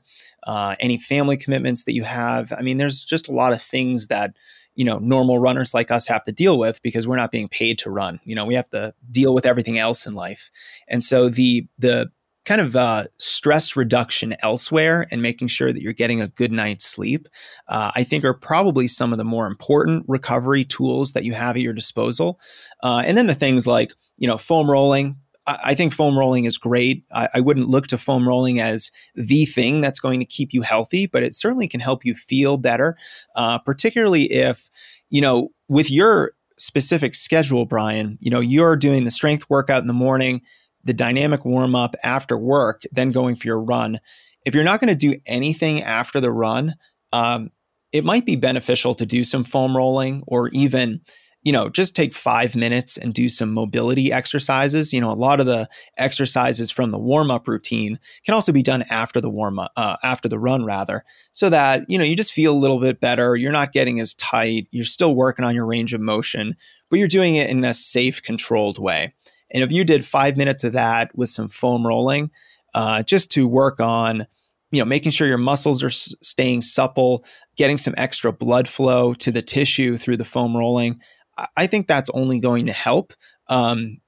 uh, any family commitments that you have. I mean, there's just a lot of things that you know normal runners like us have to deal with because we're not being paid to run. You know, we have to deal with everything else in life, and so the the kind of uh, stress reduction elsewhere and making sure that you're getting a good night's sleep, uh, I think are probably some of the more important recovery tools that you have at your disposal. Uh, and then the things like, you know, foam rolling. I, think foam rolling is great. I, I, wouldn't look to foam rolling as the thing that's going to keep you healthy, but it certainly can help you feel better, uh, particularly if, you know, with your specific schedule, Brian, you know, you're doing the strength workout in the morning the dynamic warm up after work, then going for your run. If you're not going to do anything after the run, um, it might be beneficial to do some foam rolling or even you know just take five minutes and do some mobility exercises. You know a lot of the exercises from the warm up routine can also be done after the warm up uh, after the run rather so that you know you just feel a little bit better. You're not getting as tight. You're still working on your range of motion but you're doing it in a safe controlled way and if you did five minutes of that with some foam rolling, uh, just to work on, you know, making sure your muscles are s- staying supple, getting some extra blood flow to the tissue through the foam rolling, I, I think that's only going to help. Um,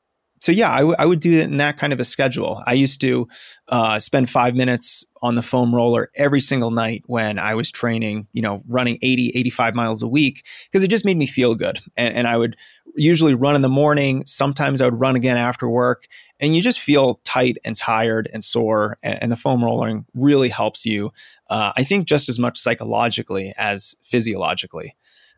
so yeah, I, w- I would do it in that kind of a schedule. I used to uh, spend five minutes on the foam roller every single night when I was training, you know, running 80, 85 miles a week because it just made me feel good. And, and I would usually run in the morning. Sometimes I would run again after work and you just feel tight and tired and sore. And, and the foam rolling really helps you, uh, I think, just as much psychologically as physiologically.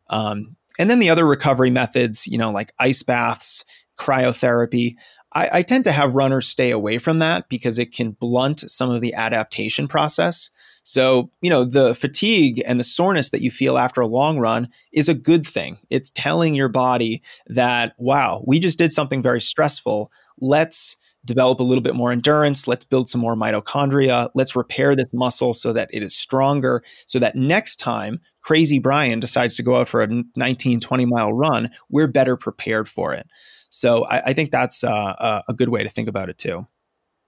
Um, and then the other recovery methods, you know, like ice baths, cryotherapy. I, I, tend to have runners stay away from that because it can blunt some of the adaptation process. So, you know, the fatigue and the soreness that you feel after a long run is a good thing. It's telling your body that, wow, we just did something very stressful. Let's develop a little bit more endurance. Let's build some more mitochondria. Let's repair this muscle so that it is stronger, so that next time crazy Brian decides to go out for a 19, 20 mile run, we're better prepared for it. So I, I think that's uh, a good way to think about it too.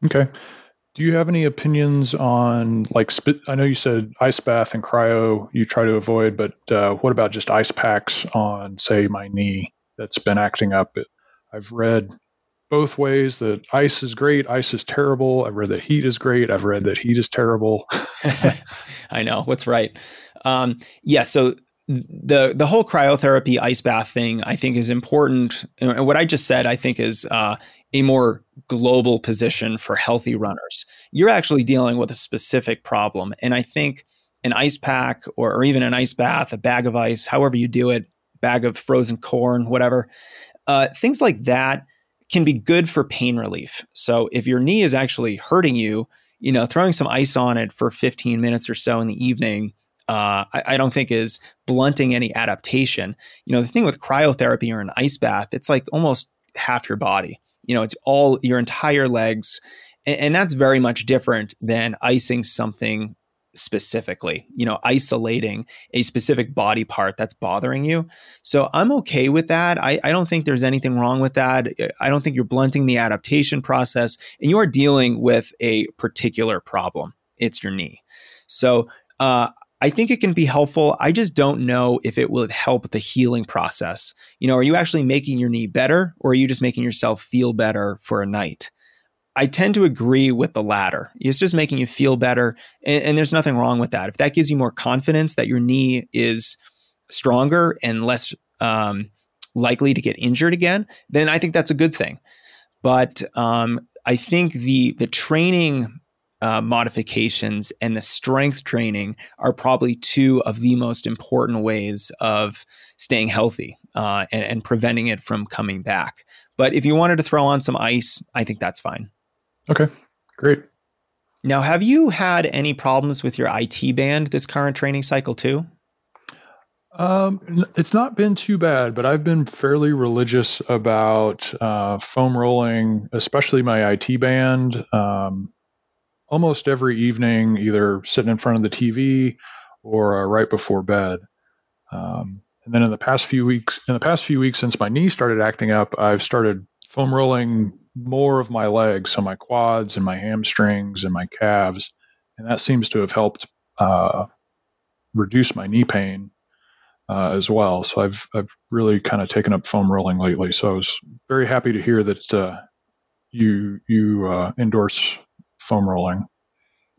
Okay. Do you have any opinions on like I know you said ice bath and cryo you try to avoid, but uh, what about just ice packs on say my knee that's been acting up? I've read both ways that ice is great, ice is terrible. I've read that heat is great. I've read that heat is terrible. I know what's right. Um, yeah, so the the whole cryotherapy ice bath thing I think is important. And what I just said I think is uh, a more global position for healthy runners. You're actually dealing with a specific problem, and I think an ice pack or, or even an ice bath, a bag of ice, however you do it, bag of frozen corn, whatever, uh, things like that can be good for pain relief. So if your knee is actually hurting you, you know, throwing some ice on it for 15 minutes or so in the evening uh, I, I, don't think is blunting any adaptation. You know, the thing with cryotherapy or an ice bath, it's like almost half your body. You know, it's all your entire legs. And, and that's very much different than icing something specifically, you know, isolating a specific body part that's bothering you. So I'm okay with that. I, I don't think there's anything wrong with that. I don't think you're blunting the adaptation process and you are dealing with a particular problem. It's your knee. So uh, I think it can be helpful. I just don't know if it would help the healing process. You know, are you actually making your knee better or are you just making yourself feel better for a night? I tend to agree with the latter. It's just making you feel better. And, and, there's nothing wrong with that. If that gives you more confidence that your knee is stronger and less um, likely to get injured again, then I think that's a good thing. But um, I think the the training uh, modifications and the strength training are probably two of the most important ways of staying healthy uh, and, and preventing it from coming back. But if you wanted to throw on some ice, I think that's fine. Okay, great. Now, have you had any problems with your IT band this current training cycle too? Um, it's not been too bad, but I've been fairly religious about uh, foam rolling, especially my IT band. Um, almost every evening, either sitting in front of the TV or uh, right before bed. Um, and then in the past few weeks, in the past few weeks since my knee started acting up, I've started foam rolling more of my legs, so my quads and my hamstrings and my calves, and that seems to have helped uh, reduce my knee pain uh, as well. So I've I've really kind of taken up foam rolling lately. So I was very happy to hear that uh, you you uh, endorse foam rolling.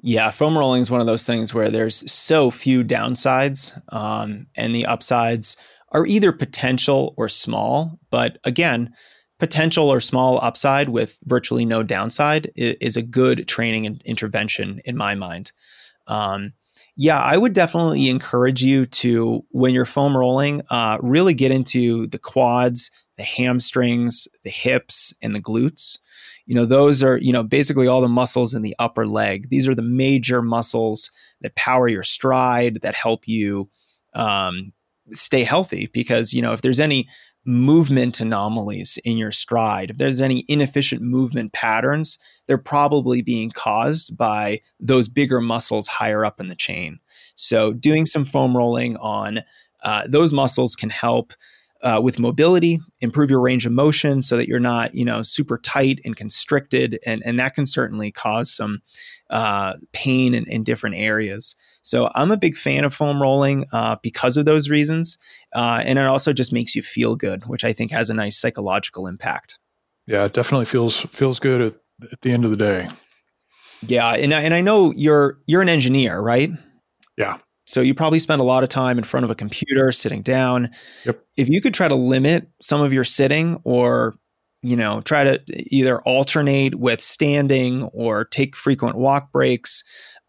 Yeah, foam rolling is one of those things where there's so few downsides, um, and the upsides are either potential or small. But again, potential or small upside with virtually no downside is, a good training and intervention in my mind. Um, yeah, I would definitely encourage you to, when you're foam rolling, uh, really get into the quads, the hamstrings, the hips, and the glutes you know those are you know basically all the muscles in the upper leg. These are the major muscles that power your stride that help you um, stay healthy because you know if there's any movement anomalies in your stride if there's any inefficient movement patterns they're probably being caused by those bigger muscles higher up in the chain. So doing some foam rolling on uh, those muscles can help uh, with mobility, improve your range of motion so that you're not, you know, super tight and constricted, and and that can certainly cause some uh, pain in, in, different areas. So I'm a big fan of foam rolling uh, because of those reasons, uh, and it also just makes you feel good, which I think has a nice psychological impact. Yeah, it definitely feels feels good at, at the end of the day. Yeah, and and I know you're you're an engineer, right? Yeah. So you probably spend a lot of time in front of a computer sitting down. Yep. If you could try to limit some of your sitting or you know, try to either alternate with standing or take frequent walk breaks.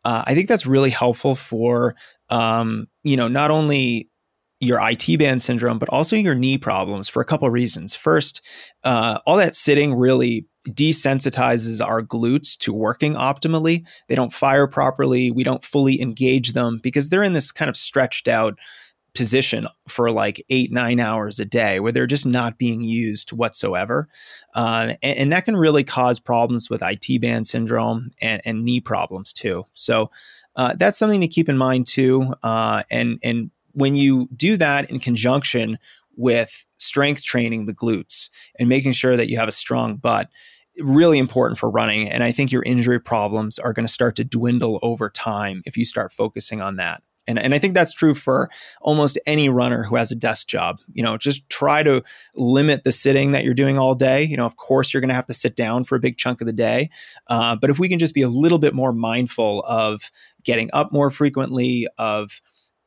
Uh, I think that's really helpful for, um, you know, not only your IT band syndrome, but also your knee problems for a couple of reasons. First, uh, all that sitting really desensitizes our glutes to working optimally. They don't fire properly. We don't fully engage them because they're in this kind of stretched out position for like eight, nine hours a day where they're just not being used whatsoever. Uh, and, and, that can really cause problems with IT band syndrome and, and knee problems too. So uh, that's something to keep in mind too. Uh, and, and when you do that in conjunction with strength training the glutes and making sure that you have a strong butt, really important for running. And I think your injury problems are going to start to dwindle over time if you start focusing on that. And, and I think that's true for almost any runner who has a desk job. You know, just try to limit the sitting that you're doing all day. You know, of course, you're going to have to sit down for a big chunk of the day. Uh, but if we can just be a little bit more mindful of getting up more frequently, of,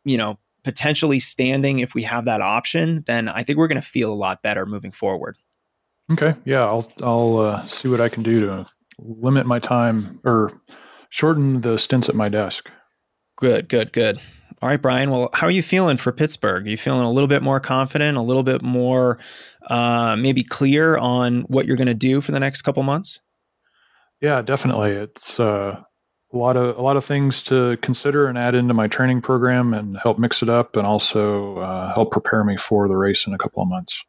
you know, potentially standing if we have that option, then I think we're going to feel a lot better moving forward. Okay. Yeah, I'll I'll uh, see what I can do to limit my time or shorten the stints at my desk. Good, good, good. All right, Brian. Well, how are you feeling for Pittsburgh? Are you feeling a little bit more confident, a little bit more uh, maybe clear on what you're going to do for the next couple months? Yeah, definitely. It's uh, a lot of a lot of things to consider and add into my training program and help mix it up, and also uh, help prepare me for the race in a couple of months.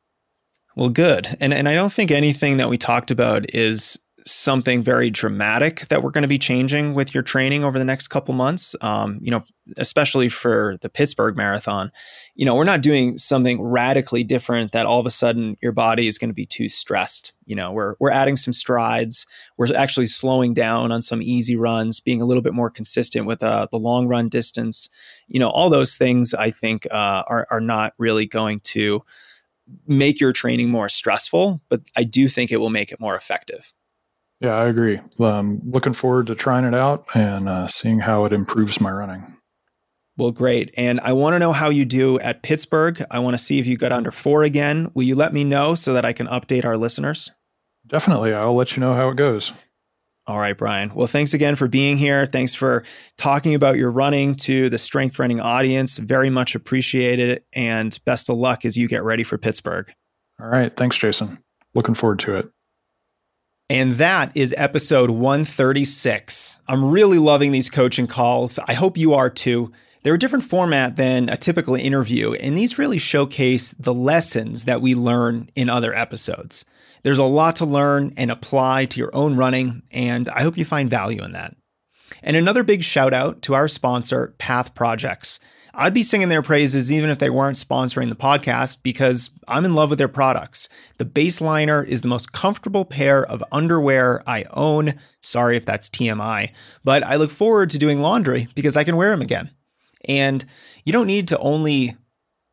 Well, good. And and I don't think anything that we talked about is something very dramatic that we're going to be changing with your training over the next couple months. Um, you know, especially for the Pittsburgh Marathon. You know, we're not doing something radically different that all of a sudden your body is going to be too stressed. You know, we're we're adding some strides. We're actually slowing down on some easy runs, being a little bit more consistent with uh, the long run distance. You know, all those things I think uh, are are not really going to make your training more stressful, but I do think it will make it more effective. Yeah, I agree. Um, looking forward to trying it out and uh, seeing how it improves my running. Well, great. And I want to know how you do at Pittsburgh. I want to see if you got under four again. Will you let me know so that I can update our listeners? Definitely. I'll let you know how it goes. All right, Brian. Well, thanks again for being here. Thanks for talking about your running to the strength running audience. Very much appreciated. And best of luck as you get ready for Pittsburgh. All right. Thanks, Jason. Looking forward to it. And that is episode 136. I'm really loving these coaching calls. I hope you are too. They're a different format than a typical interview, and these really showcase the lessons that we learn in other episodes. There's a lot to learn and apply to your own running, and I hope you find value in that. And another big shout out to our sponsor, Path Projects. I'd be singing their praises even if they weren't sponsoring the podcast because I'm in love with their products. The Baseliner is the most comfortable pair of underwear I own. Sorry if that's TMI, but I look forward to doing laundry because I can wear them again. And you don't need to only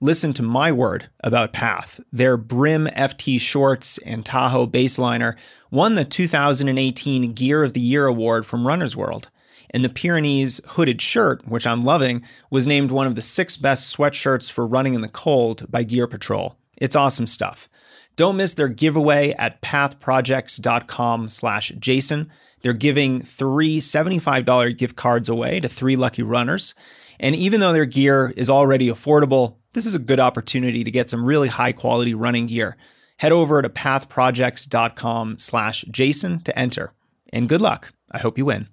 listen to my word about Path. Their Brim FT shorts and Tahoe Baseliner won the 2018 Gear of the Year award from Runner's World and the Pyrenees hooded shirt, which I'm loving, was named one of the six best sweatshirts for running in the cold by Gear Patrol. It's awesome stuff. Don't miss their giveaway at pathprojects.com slash Jason. They're giving three $75 gift cards away to three lucky runners. And even though their gear is already affordable, this is a good opportunity to get some really high quality running gear. Head over to pathprojects.com slash Jason to enter. And good luck. I hope you win.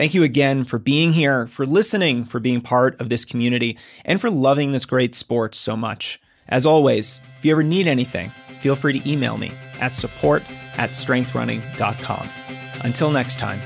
Thank you again for being here, for listening, for being part of this community, and for loving this great sport so much. As always, if you ever need anything, feel free to email me at support at strengthrunning.com. Until next time.